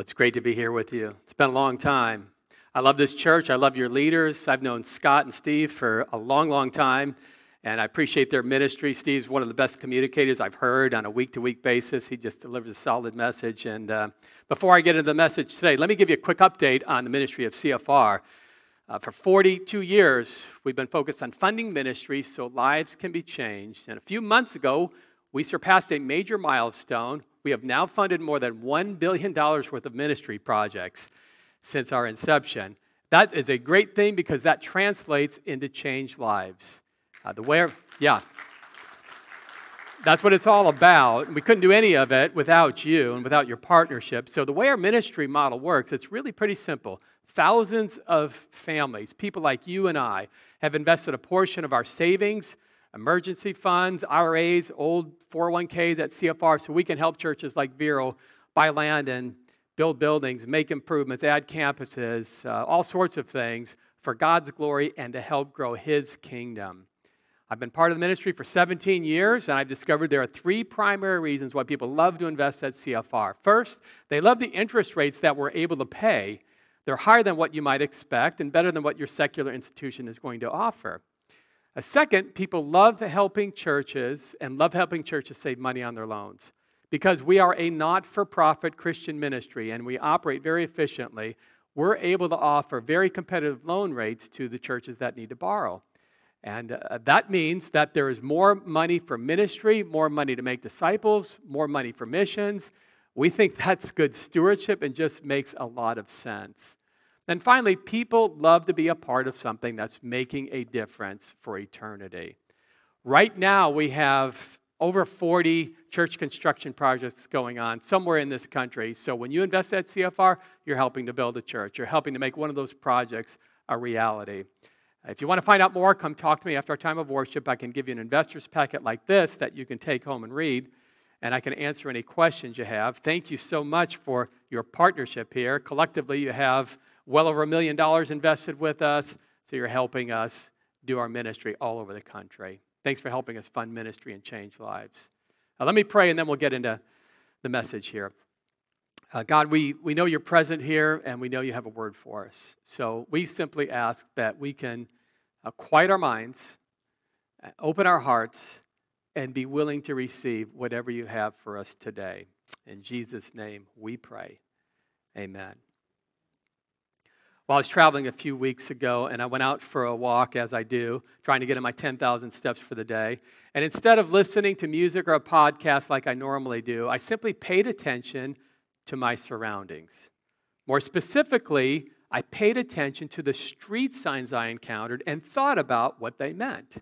it's great to be here with you. It's been a long time. I love this church. I love your leaders. I've known Scott and Steve for a long, long time, and I appreciate their ministry. Steve's one of the best communicators I've heard on a week to week basis. He just delivers a solid message. And uh, before I get into the message today, let me give you a quick update on the ministry of CFR. Uh, for 42 years, we've been focused on funding ministry so lives can be changed. And a few months ago, we surpassed a major milestone we have now funded more than $1 billion worth of ministry projects since our inception. That is a great thing because that translates into changed lives. Uh, the way, yeah. That's what it's all about. We couldn't do any of it without you and without your partnership. So, the way our ministry model works, it's really pretty simple. Thousands of families, people like you and I, have invested a portion of our savings emergency funds, IRAs, old 401ks at CFR, so we can help churches like Vero buy land and build buildings, make improvements, add campuses, uh, all sorts of things for God's glory and to help grow His kingdom. I've been part of the ministry for 17 years, and I've discovered there are three primary reasons why people love to invest at CFR. First, they love the interest rates that we're able to pay. They're higher than what you might expect and better than what your secular institution is going to offer. A second, people love helping churches and love helping churches save money on their loans. Because we are a not for profit Christian ministry and we operate very efficiently, we're able to offer very competitive loan rates to the churches that need to borrow. And uh, that means that there is more money for ministry, more money to make disciples, more money for missions. We think that's good stewardship and just makes a lot of sense. And finally, people love to be a part of something that's making a difference for eternity. Right now, we have over 40 church construction projects going on somewhere in this country. So when you invest at CFR, you're helping to build a church. You're helping to make one of those projects a reality. If you want to find out more, come talk to me after our time of worship. I can give you an investor's packet like this that you can take home and read, and I can answer any questions you have. Thank you so much for your partnership here. Collectively, you have well over a million dollars invested with us. So you're helping us do our ministry all over the country. Thanks for helping us fund ministry and change lives. Now, let me pray and then we'll get into the message here. Uh, God, we, we know you're present here and we know you have a word for us. So we simply ask that we can uh, quiet our minds, uh, open our hearts, and be willing to receive whatever you have for us today. In Jesus' name we pray. Amen. Well, I was traveling a few weeks ago and I went out for a walk, as I do, trying to get in my 10,000 steps for the day. And instead of listening to music or a podcast like I normally do, I simply paid attention to my surroundings. More specifically, I paid attention to the street signs I encountered and thought about what they meant.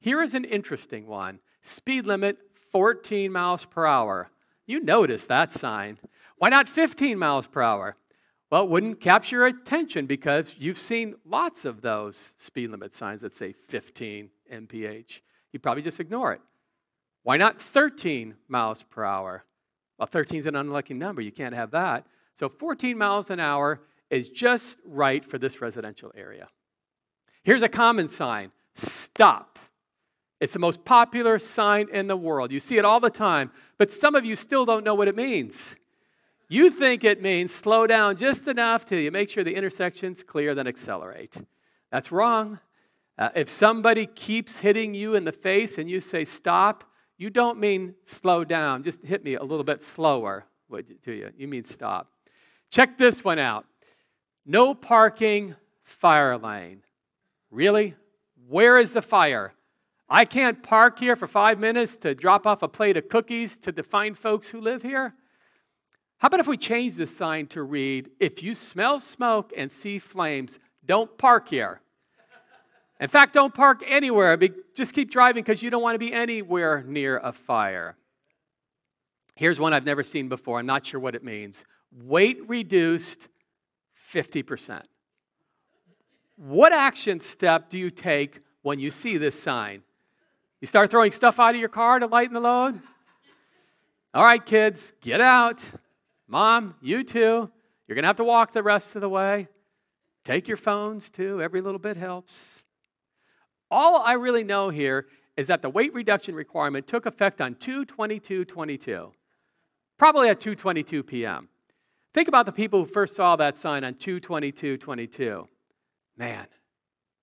Here is an interesting one speed limit 14 miles per hour. You notice that sign. Why not 15 miles per hour? Well, it wouldn't capture your attention because you've seen lots of those speed limit signs that say 15 mph. You probably just ignore it. Why not 13 miles per hour? Well, 13 is an unlucky number. You can't have that. So 14 miles an hour is just right for this residential area. Here's a common sign stop. It's the most popular sign in the world. You see it all the time, but some of you still don't know what it means. You think it means slow down just enough till you make sure the intersection's clear, then accelerate. That's wrong. Uh, if somebody keeps hitting you in the face and you say stop, you don't mean slow down. Just hit me a little bit slower, do you? You mean stop. Check this one out. No parking, fire lane. Really? Where is the fire? I can't park here for five minutes to drop off a plate of cookies to the fine folks who live here. How about if we change the sign to read, if you smell smoke and see flames, don't park here? In fact, don't park anywhere. Just keep driving because you don't want to be anywhere near a fire. Here's one I've never seen before. I'm not sure what it means. Weight reduced 50%. What action step do you take when you see this sign? You start throwing stuff out of your car to lighten the load? All right, kids, get out. Mom, you too. You're going to have to walk the rest of the way. Take your phones too. Every little bit helps. All I really know here is that the weight reduction requirement took effect on 22222, probably at 2:22 p.m. Think about the people who first saw that sign on 222 22. Man,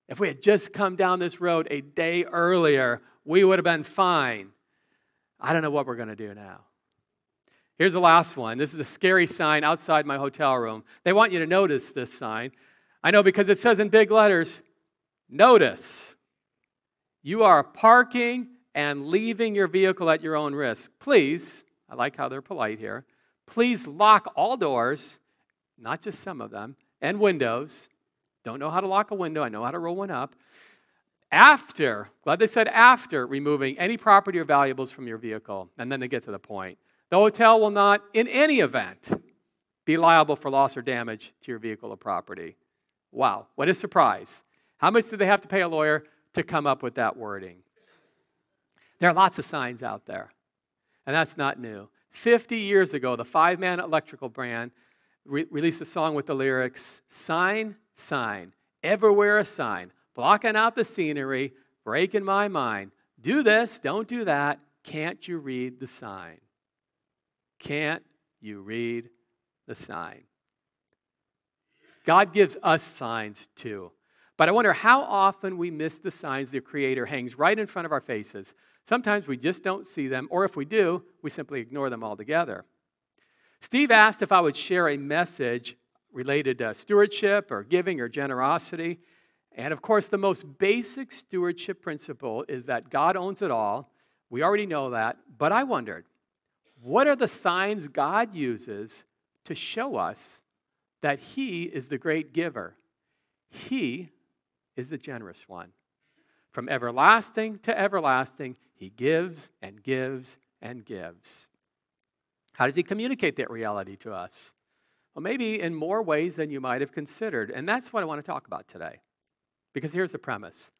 if we had just come down this road a day earlier, we would have been fine. I don't know what we're going to do now. Here's the last one. This is a scary sign outside my hotel room. They want you to notice this sign. I know because it says in big letters, notice. You are parking and leaving your vehicle at your own risk. Please, I like how they're polite here. Please lock all doors, not just some of them, and windows. Don't know how to lock a window, I know how to roll one up. After, glad they said after removing any property or valuables from your vehicle. And then they get to the point. The hotel will not, in any event, be liable for loss or damage to your vehicle or property. Wow, what a surprise. How much did they have to pay a lawyer to come up with that wording? There are lots of signs out there, and that's not new. 50 years ago, the Five Man Electrical Band re- released a song with the lyrics Sign, sign, everywhere a sign, blocking out the scenery, breaking my mind. Do this, don't do that. Can't you read the sign? Can't you read the sign? God gives us signs too. But I wonder how often we miss the signs the Creator hangs right in front of our faces. Sometimes we just don't see them, or if we do, we simply ignore them altogether. Steve asked if I would share a message related to stewardship or giving or generosity. And of course, the most basic stewardship principle is that God owns it all. We already know that. But I wondered, what are the signs God uses to show us that He is the great giver? He is the generous one. From everlasting to everlasting, he gives and gives and gives. How does he communicate that reality to us? Well, maybe in more ways than you might have considered. And that's what I want to talk about today. Because here's the premise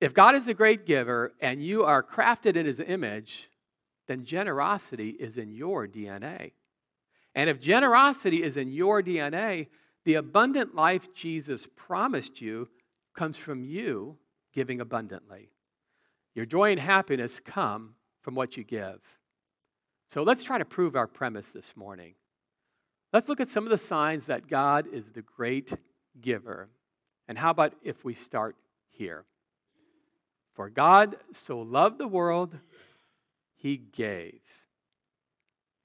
if God is a great giver and you are crafted in his image, then generosity is in your DNA. And if generosity is in your DNA, the abundant life Jesus promised you comes from you giving abundantly. Your joy and happiness come from what you give. So let's try to prove our premise this morning. Let's look at some of the signs that God is the great giver. And how about if we start here? For God so loved the world, he gave.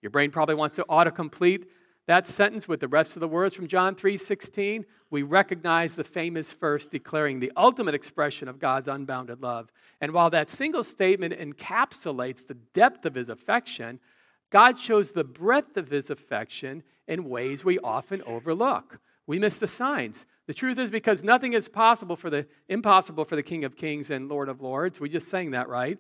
Your brain probably wants to autocomplete that sentence with the rest of the words from John 3:16, we recognize the famous verse declaring the ultimate expression of God's unbounded love. And while that single statement encapsulates the depth of his affection, God shows the breadth of his affection in ways we often overlook. We miss the signs. The truth is because nothing is possible for the impossible for the King of Kings and Lord of Lords. We just sang that, right?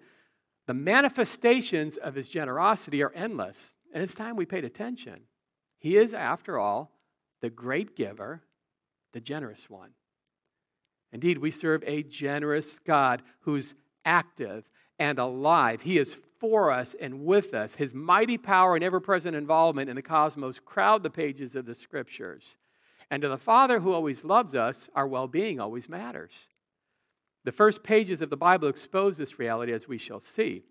The manifestations of his generosity are endless, and it's time we paid attention. He is, after all, the great giver, the generous one. Indeed, we serve a generous God who's active and alive. He is for us and with us. His mighty power and ever present involvement in the cosmos crowd the pages of the scriptures. And to the Father who always loves us, our well being always matters. The first pages of the Bible expose this reality, as we shall see.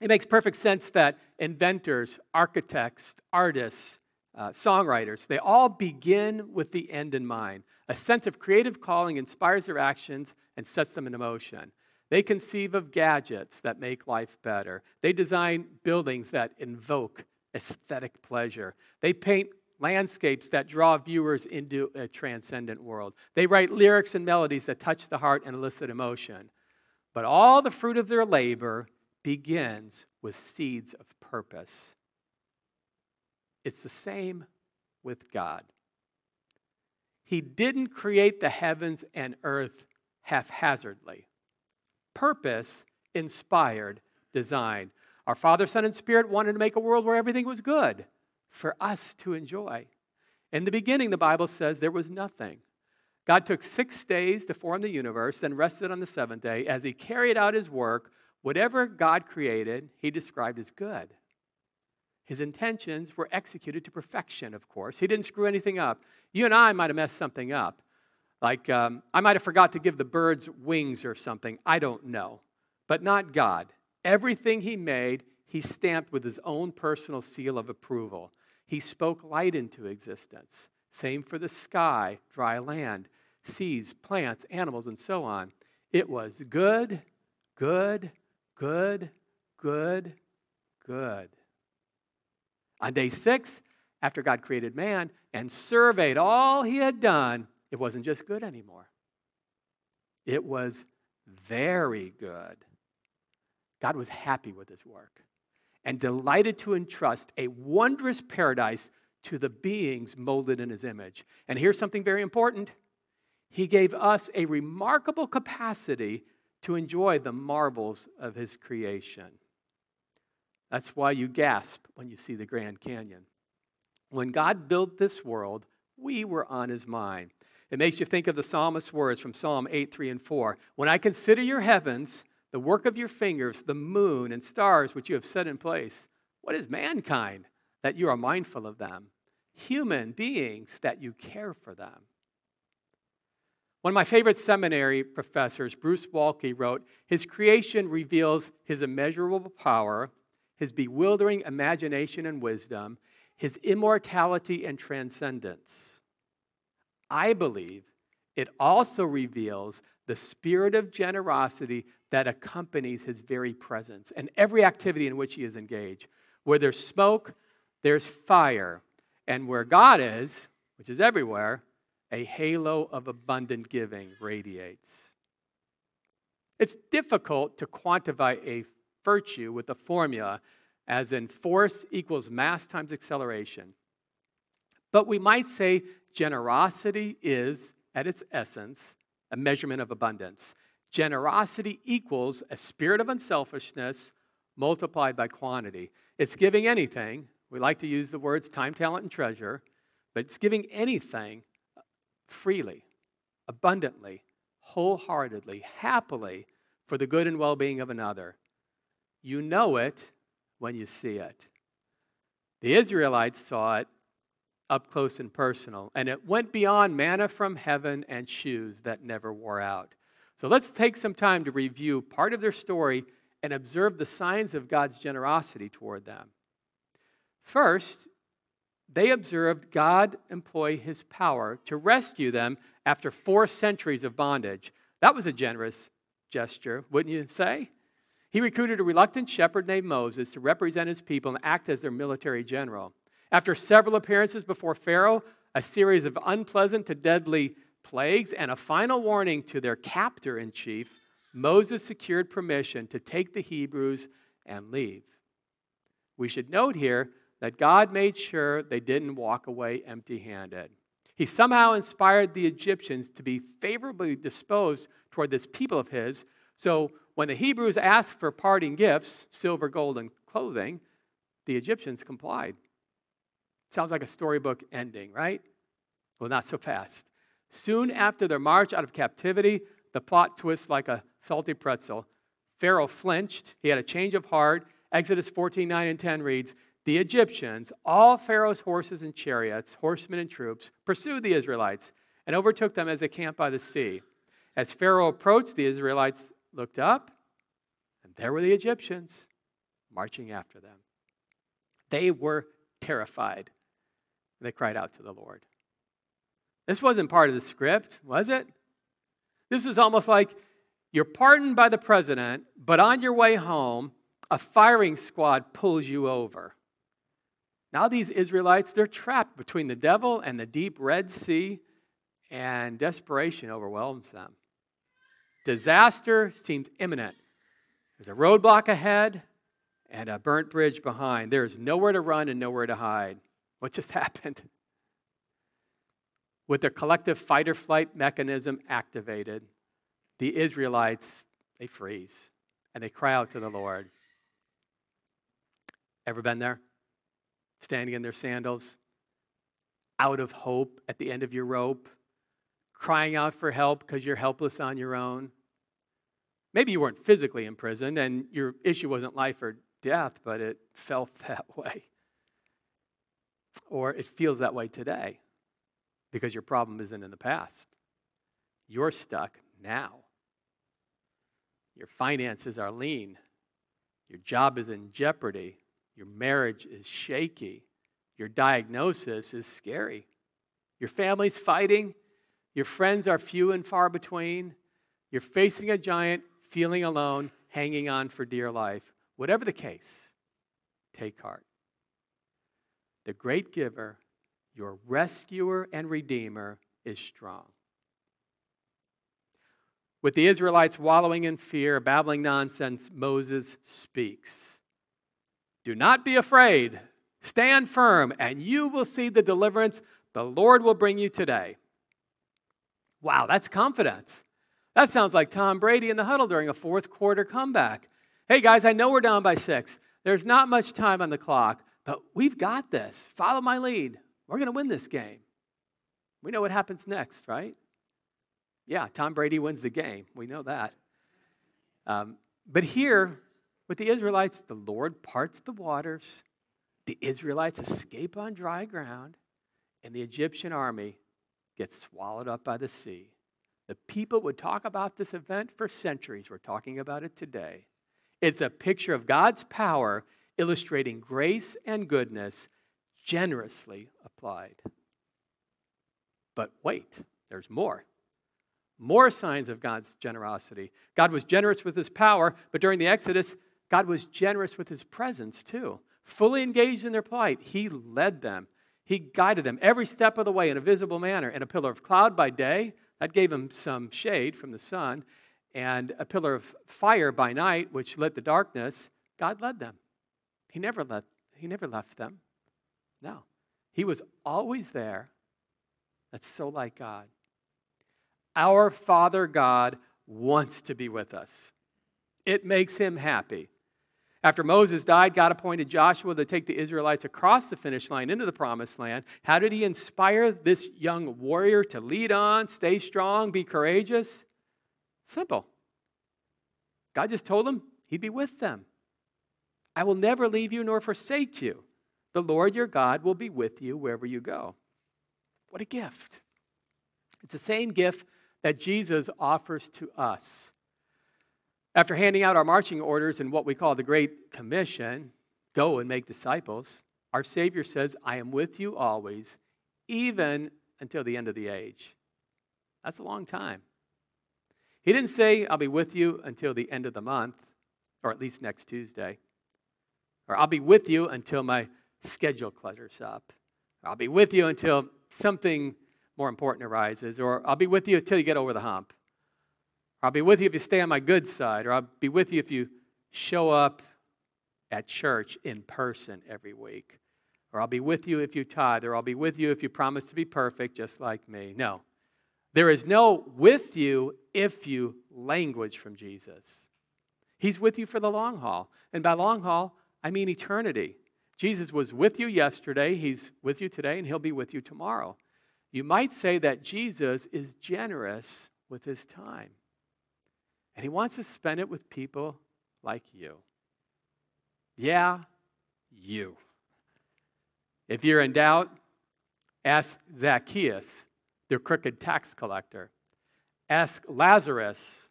It makes perfect sense that inventors, architects, artists, uh, songwriters, they all begin with the end in mind. A sense of creative calling inspires their actions and sets them into motion. They conceive of gadgets that make life better. They design buildings that invoke aesthetic pleasure. They paint landscapes that draw viewers into a transcendent world. They write lyrics and melodies that touch the heart and elicit emotion. But all the fruit of their labor begins with seeds of purpose. It's the same with God. He didn't create the heavens and earth haphazardly. Purpose inspired design. Our Father, Son, and Spirit wanted to make a world where everything was good for us to enjoy. In the beginning, the Bible says there was nothing. God took six days to form the universe, then rested on the seventh day as he carried out his work Whatever God created, he described as good. His intentions were executed to perfection, of course. He didn't screw anything up. You and I might have messed something up. Like, um, I might have forgot to give the birds wings or something. I don't know. But not God. Everything he made, he stamped with his own personal seal of approval. He spoke light into existence. Same for the sky, dry land, seas, plants, animals, and so on. It was good, good, good, good, good. On day six, after God created man and surveyed all he had done, it wasn't just good anymore. It was very good. God was happy with his work and delighted to entrust a wondrous paradise to the beings molded in his image. And here's something very important He gave us a remarkable capacity to enjoy the marvels of his creation. That's why you gasp when you see the Grand Canyon. When God built this world, we were on his mind. It makes you think of the psalmist's words from Psalm 8, 3, and 4. When I consider your heavens, the work of your fingers, the moon and stars which you have set in place, what is mankind that you are mindful of them? Human beings that you care for them. One of my favorite seminary professors, Bruce Waltke, wrote His creation reveals his immeasurable power, his bewildering imagination and wisdom, his immortality and transcendence. I believe it also reveals the spirit of generosity that accompanies his very presence and every activity in which he is engaged. Where there's smoke, there's fire. And where God is, which is everywhere, a halo of abundant giving radiates. It's difficult to quantify a virtue with a formula as in force equals mass times acceleration. But we might say generosity is, at its essence, a measurement of abundance. Generosity equals a spirit of unselfishness multiplied by quantity. It's giving anything. We like to use the words time, talent, and treasure, but it's giving anything freely, abundantly, wholeheartedly, happily for the good and well being of another. You know it when you see it. The Israelites saw it up close and personal, and it went beyond manna from heaven and shoes that never wore out. So let's take some time to review part of their story and observe the signs of God's generosity toward them. First, they observed God employ his power to rescue them after four centuries of bondage. That was a generous gesture, wouldn't you say? He recruited a reluctant shepherd named Moses to represent his people and act as their military general. After several appearances before Pharaoh, a series of unpleasant to deadly plagues, and a final warning to their captor in chief, Moses secured permission to take the Hebrews and leave. We should note here that God made sure they didn't walk away empty handed. He somehow inspired the Egyptians to be favorably disposed toward this people of his. So when the Hebrews asked for parting gifts, silver, gold, and clothing, the Egyptians complied. Sounds like a storybook ending, right? Well, not so fast. Soon after their march out of captivity, the plot twists like a salty pretzel. Pharaoh flinched. He had a change of heart. Exodus 14 9 and 10 reads, the Egyptians, all Pharaoh's horses and chariots, horsemen and troops, pursued the Israelites and overtook them as they camped by the sea. As Pharaoh approached, the Israelites looked up, and there were the Egyptians marching after them. They were terrified. They cried out to the Lord. This wasn't part of the script, was it? This was almost like you're pardoned by the president, but on your way home, a firing squad pulls you over. Now, these Israelites, they're trapped between the devil and the deep Red Sea, and desperation overwhelms them. Disaster seems imminent. There's a roadblock ahead and a burnt bridge behind. There's nowhere to run and nowhere to hide. What just happened? With their collective fight or flight mechanism activated, the Israelites, they freeze and they cry out to the Lord. Ever been there? standing in their sandals, out of hope at the end of your rope, crying out for help because you're helpless on your own. Maybe you weren't physically imprisoned and your issue wasn't life or death, but it felt that way. Or it feels that way today because your problem isn't in the past. You're stuck now. Your finances are lean. Your job is in jeopardy. Your marriage is shaky. Your diagnosis is scary. Your family's fighting. Your friends are few and far between. You're facing a giant, feeling alone, hanging on for dear life. Whatever the case, take heart. The great giver, your rescuer and redeemer, is strong. With the Israelites wallowing in fear, babbling nonsense, Moses speaks. Do not be afraid. Stand firm, and you will see the deliverance the Lord will bring you today. Wow, that's confidence. That sounds like Tom Brady in the huddle during a fourth quarter comeback. Hey, guys, I know we're down by six. There's not much time on the clock, but we've got this. Follow my lead. We're going to win this game. We know what happens next, right? Yeah, Tom Brady wins the game. We know that. Um, but here, with the Israelites, the Lord parts the waters, the Israelites escape on dry ground, and the Egyptian army gets swallowed up by the sea. The people would talk about this event for centuries. We're talking about it today. It's a picture of God's power illustrating grace and goodness generously applied. But wait, there's more. More signs of God's generosity. God was generous with his power, but during the Exodus, God was generous with his presence too. Fully engaged in their plight, he led them. He guided them every step of the way in a visible manner. In a pillar of cloud by day, that gave them some shade from the sun, and a pillar of fire by night, which lit the darkness. God led them. He never, let, he never left them. No. He was always there. That's so like God. Our Father God wants to be with us. It makes him happy. After Moses died, God appointed Joshua to take the Israelites across the finish line into the promised land. How did he inspire this young warrior to lead on, stay strong, be courageous? Simple. God just told him he'd be with them. I will never leave you nor forsake you. The Lord your God will be with you wherever you go. What a gift. It's the same gift that Jesus offers to us. After handing out our marching orders in what we call the Great Commission go and make disciples our Savior says, I am with you always, even until the end of the age. That's a long time. He didn't say, I'll be with you until the end of the month, or at least next Tuesday. Or I'll be with you until my schedule clutters up. I'll be with you until something more important arises. Or I'll be with you until you get over the hump. Or I'll be with you if you stay on my good side, or I'll be with you if you show up at church in person every week. Or I'll be with you if you tithe, or I'll be with you if you promise to be perfect just like me. No. There is no with you if you language from Jesus. He's with you for the long haul. And by long haul, I mean eternity. Jesus was with you yesterday, he's with you today, and he'll be with you tomorrow. You might say that Jesus is generous with his time. And he wants to spend it with people like you. Yeah, you. If you're in doubt, ask Zacchaeus, the crooked tax collector. Ask Lazarus,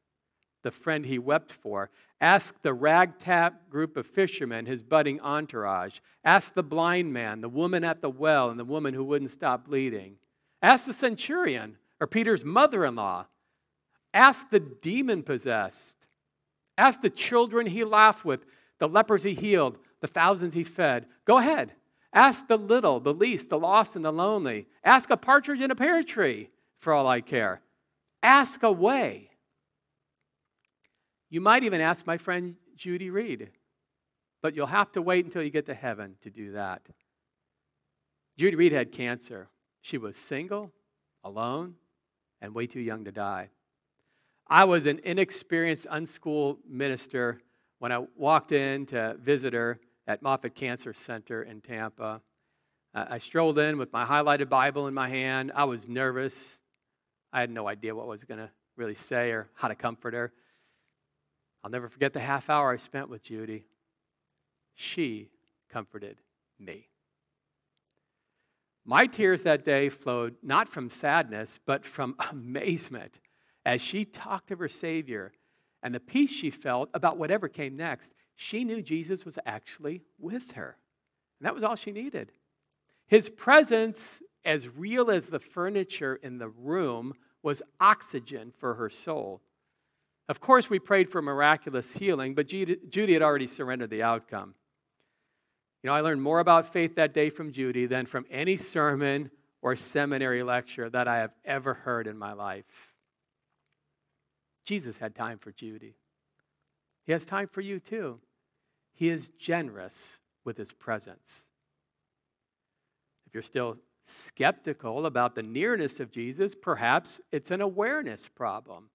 the friend he wept for. Ask the ragtag group of fishermen, his budding entourage. Ask the blind man, the woman at the well, and the woman who wouldn't stop bleeding. Ask the centurion, or Peter's mother in law, Ask the demon possessed. Ask the children he laughed with, the lepers he healed, the thousands he fed. Go ahead. Ask the little, the least, the lost, and the lonely. Ask a partridge in a pear tree, for all I care. Ask away. You might even ask my friend Judy Reed, but you'll have to wait until you get to heaven to do that. Judy Reed had cancer. She was single, alone, and way too young to die. I was an inexperienced, unschooled minister when I walked in to visit her at Moffitt Cancer Center in Tampa. I strolled in with my highlighted Bible in my hand. I was nervous. I had no idea what I was going to really say or how to comfort her. I'll never forget the half hour I spent with Judy. She comforted me. My tears that day flowed not from sadness, but from amazement as she talked of her Savior and the peace she felt about whatever came next, she knew Jesus was actually with her. And that was all she needed. His presence, as real as the furniture in the room, was oxygen for her soul. Of course, we prayed for miraculous healing, but Judy had already surrendered the outcome. You know, I learned more about faith that day from Judy than from any sermon or seminary lecture that I have ever heard in my life. Jesus had time for Judy. He has time for you too. He is generous with his presence. If you're still skeptical about the nearness of Jesus, perhaps it's an awareness problem.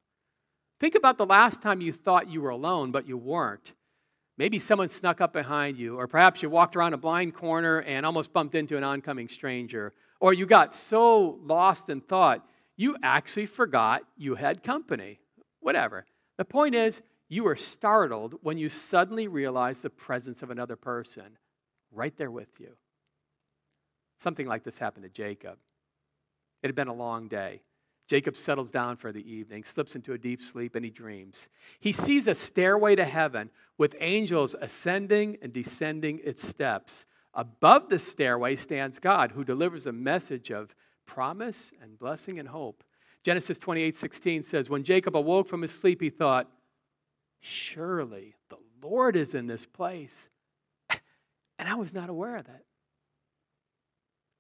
Think about the last time you thought you were alone, but you weren't. Maybe someone snuck up behind you, or perhaps you walked around a blind corner and almost bumped into an oncoming stranger, or you got so lost in thought you actually forgot you had company. Whatever. The point is, you were startled when you suddenly realized the presence of another person right there with you. Something like this happened to Jacob. It had been a long day. Jacob settles down for the evening, slips into a deep sleep, and he dreams. He sees a stairway to heaven with angels ascending and descending its steps. Above the stairway stands God, who delivers a message of promise and blessing and hope. Genesis 28 16 says, When Jacob awoke from his sleep, he thought, Surely the Lord is in this place. And I was not aware of that.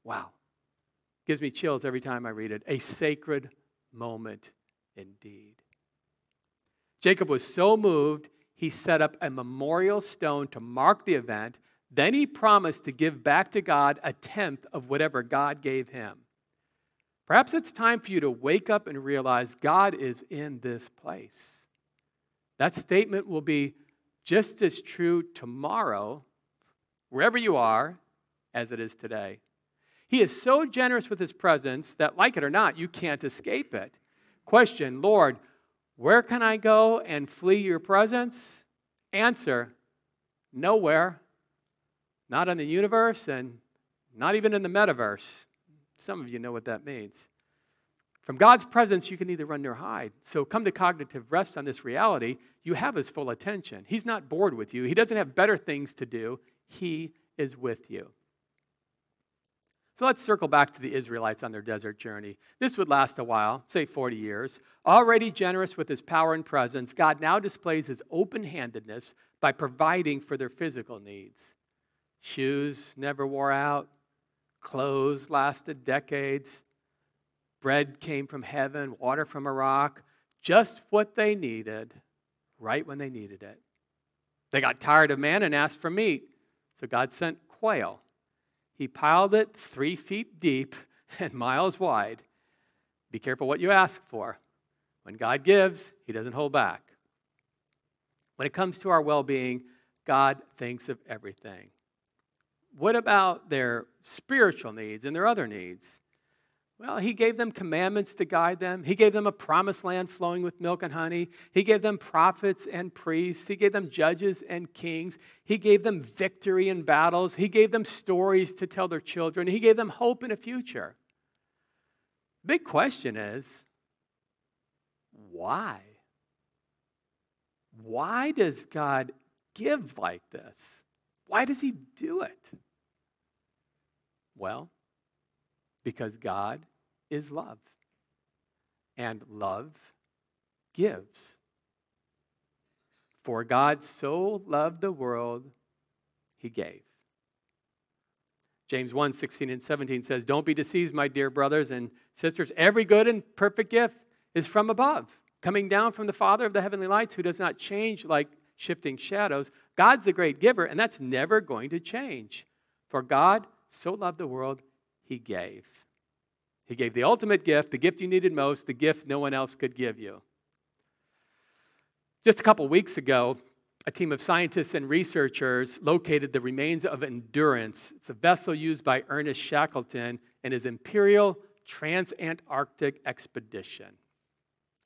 Wow. Gives me chills every time I read it. A sacred moment indeed. Jacob was so moved, he set up a memorial stone to mark the event. Then he promised to give back to God a tenth of whatever God gave him. Perhaps it's time for you to wake up and realize God is in this place. That statement will be just as true tomorrow, wherever you are, as it is today. He is so generous with his presence that, like it or not, you can't escape it. Question Lord, where can I go and flee your presence? Answer nowhere. Not in the universe and not even in the metaverse. Some of you know what that means. From God's presence, you can either run or hide. So come to cognitive rest on this reality. You have his full attention. He's not bored with you, he doesn't have better things to do. He is with you. So let's circle back to the Israelites on their desert journey. This would last a while, say 40 years. Already generous with his power and presence, God now displays his open handedness by providing for their physical needs. Shoes never wore out, clothes lasted decades, bread came from heaven, water from a rock, just what they needed, right when they needed it. They got tired of man and asked for meat, so God sent quail he piled it three feet deep and miles wide. Be careful what you ask for. When God gives, He doesn't hold back. When it comes to our well being, God thinks of everything. What about their spiritual needs and their other needs? Well, he gave them commandments to guide them. He gave them a promised land flowing with milk and honey. He gave them prophets and priests. He gave them judges and kings. He gave them victory in battles. He gave them stories to tell their children. He gave them hope in a future. Big question is why? Why does God give like this? Why does He do it? Well, because God is love, and love gives. For God so loved the world, he gave. James 1 16 and 17 says, Don't be deceived, my dear brothers and sisters. Every good and perfect gift is from above, coming down from the Father of the heavenly lights, who does not change like shifting shadows. God's the great giver, and that's never going to change. For God so loved the world, he gave. He gave the ultimate gift, the gift you needed most, the gift no one else could give you. Just a couple weeks ago, a team of scientists and researchers located the remains of Endurance. It's a vessel used by Ernest Shackleton in his Imperial Transantarctic Expedition.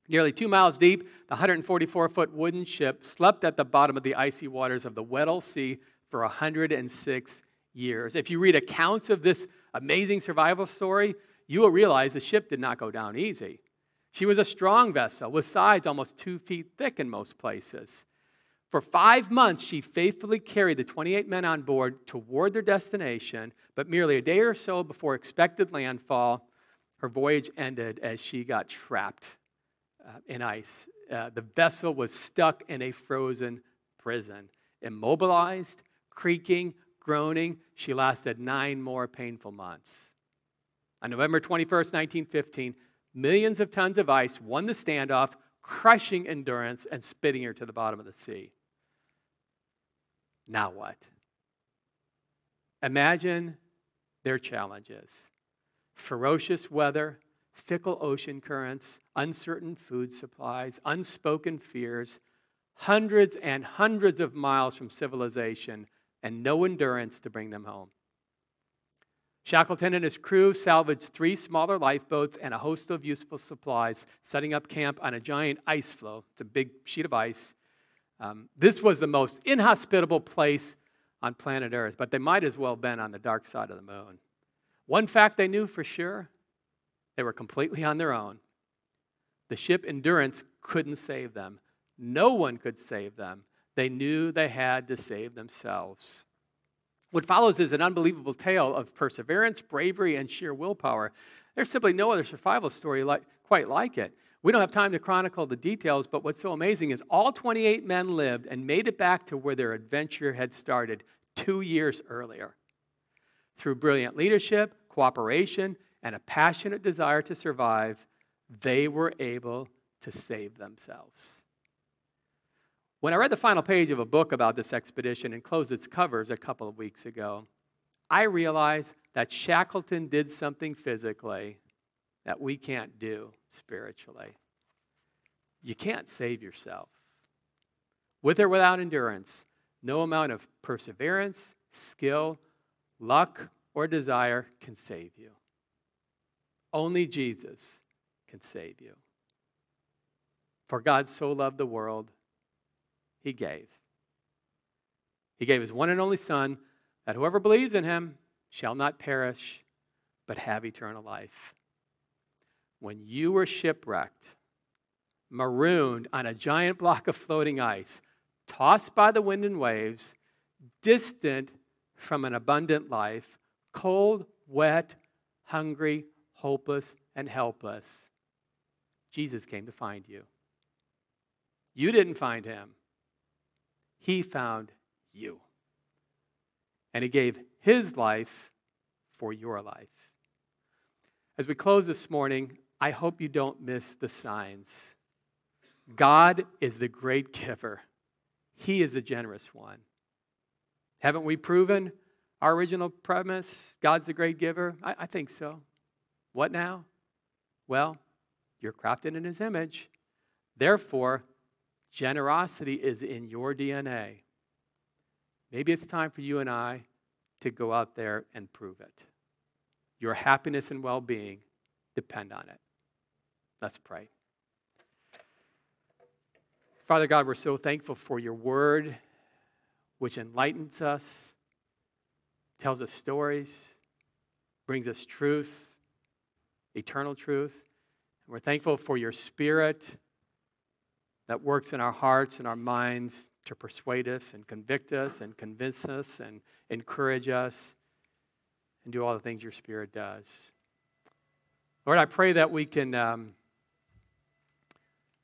Nearly two miles deep, the 144 foot wooden ship slept at the bottom of the icy waters of the Weddell Sea for 106 years. If you read accounts of this amazing survival story, you will realize the ship did not go down easy. She was a strong vessel with sides almost two feet thick in most places. For five months, she faithfully carried the 28 men on board toward their destination, but merely a day or so before expected landfall, her voyage ended as she got trapped uh, in ice. Uh, the vessel was stuck in a frozen prison, immobilized, creaking, groaning. She lasted nine more painful months. On November 21st, 1915, millions of tons of ice won the standoff, crushing endurance and spitting her to the bottom of the sea. Now what? Imagine their challenges ferocious weather, fickle ocean currents, uncertain food supplies, unspoken fears, hundreds and hundreds of miles from civilization, and no endurance to bring them home. Shackleton and his crew salvaged three smaller lifeboats and a host of useful supplies, setting up camp on a giant ice floe. It's a big sheet of ice. Um, this was the most inhospitable place on planet Earth, but they might as well have been on the dark side of the moon. One fact they knew for sure they were completely on their own. The ship Endurance couldn't save them, no one could save them. They knew they had to save themselves. What follows is an unbelievable tale of perseverance, bravery, and sheer willpower. There's simply no other survival story like, quite like it. We don't have time to chronicle the details, but what's so amazing is all 28 men lived and made it back to where their adventure had started two years earlier. Through brilliant leadership, cooperation, and a passionate desire to survive, they were able to save themselves. When I read the final page of a book about this expedition and closed its covers a couple of weeks ago, I realized that Shackleton did something physically that we can't do spiritually. You can't save yourself. With or without endurance, no amount of perseverance, skill, luck, or desire can save you. Only Jesus can save you. For God so loved the world he gave. He gave his one and only Son, that whoever believes in him shall not perish, but have eternal life. When you were shipwrecked, marooned on a giant block of floating ice, tossed by the wind and waves, distant from an abundant life, cold, wet, hungry, hopeless, and helpless, Jesus came to find you. You didn't find him. He found you. And He gave His life for your life. As we close this morning, I hope you don't miss the signs. God is the great giver, He is the generous one. Haven't we proven our original premise? God's the great giver? I, I think so. What now? Well, you're crafted in His image. Therefore, Generosity is in your DNA. Maybe it's time for you and I to go out there and prove it. Your happiness and well being depend on it. Let's pray. Father God, we're so thankful for your word, which enlightens us, tells us stories, brings us truth, eternal truth. We're thankful for your spirit that works in our hearts and our minds to persuade us and convict us and convince us and encourage us and do all the things your Spirit does. Lord, I pray that we can um,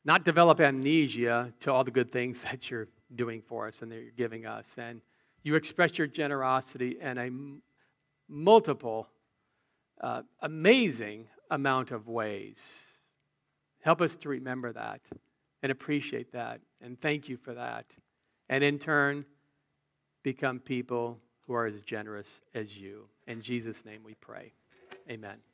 not develop amnesia to all the good things that you're doing for us and that you're giving us. And you express your generosity in a multiple, uh, amazing amount of ways. Help us to remember that and appreciate that and thank you for that. And in turn, become people who are as generous as you. In Jesus' name we pray. Amen.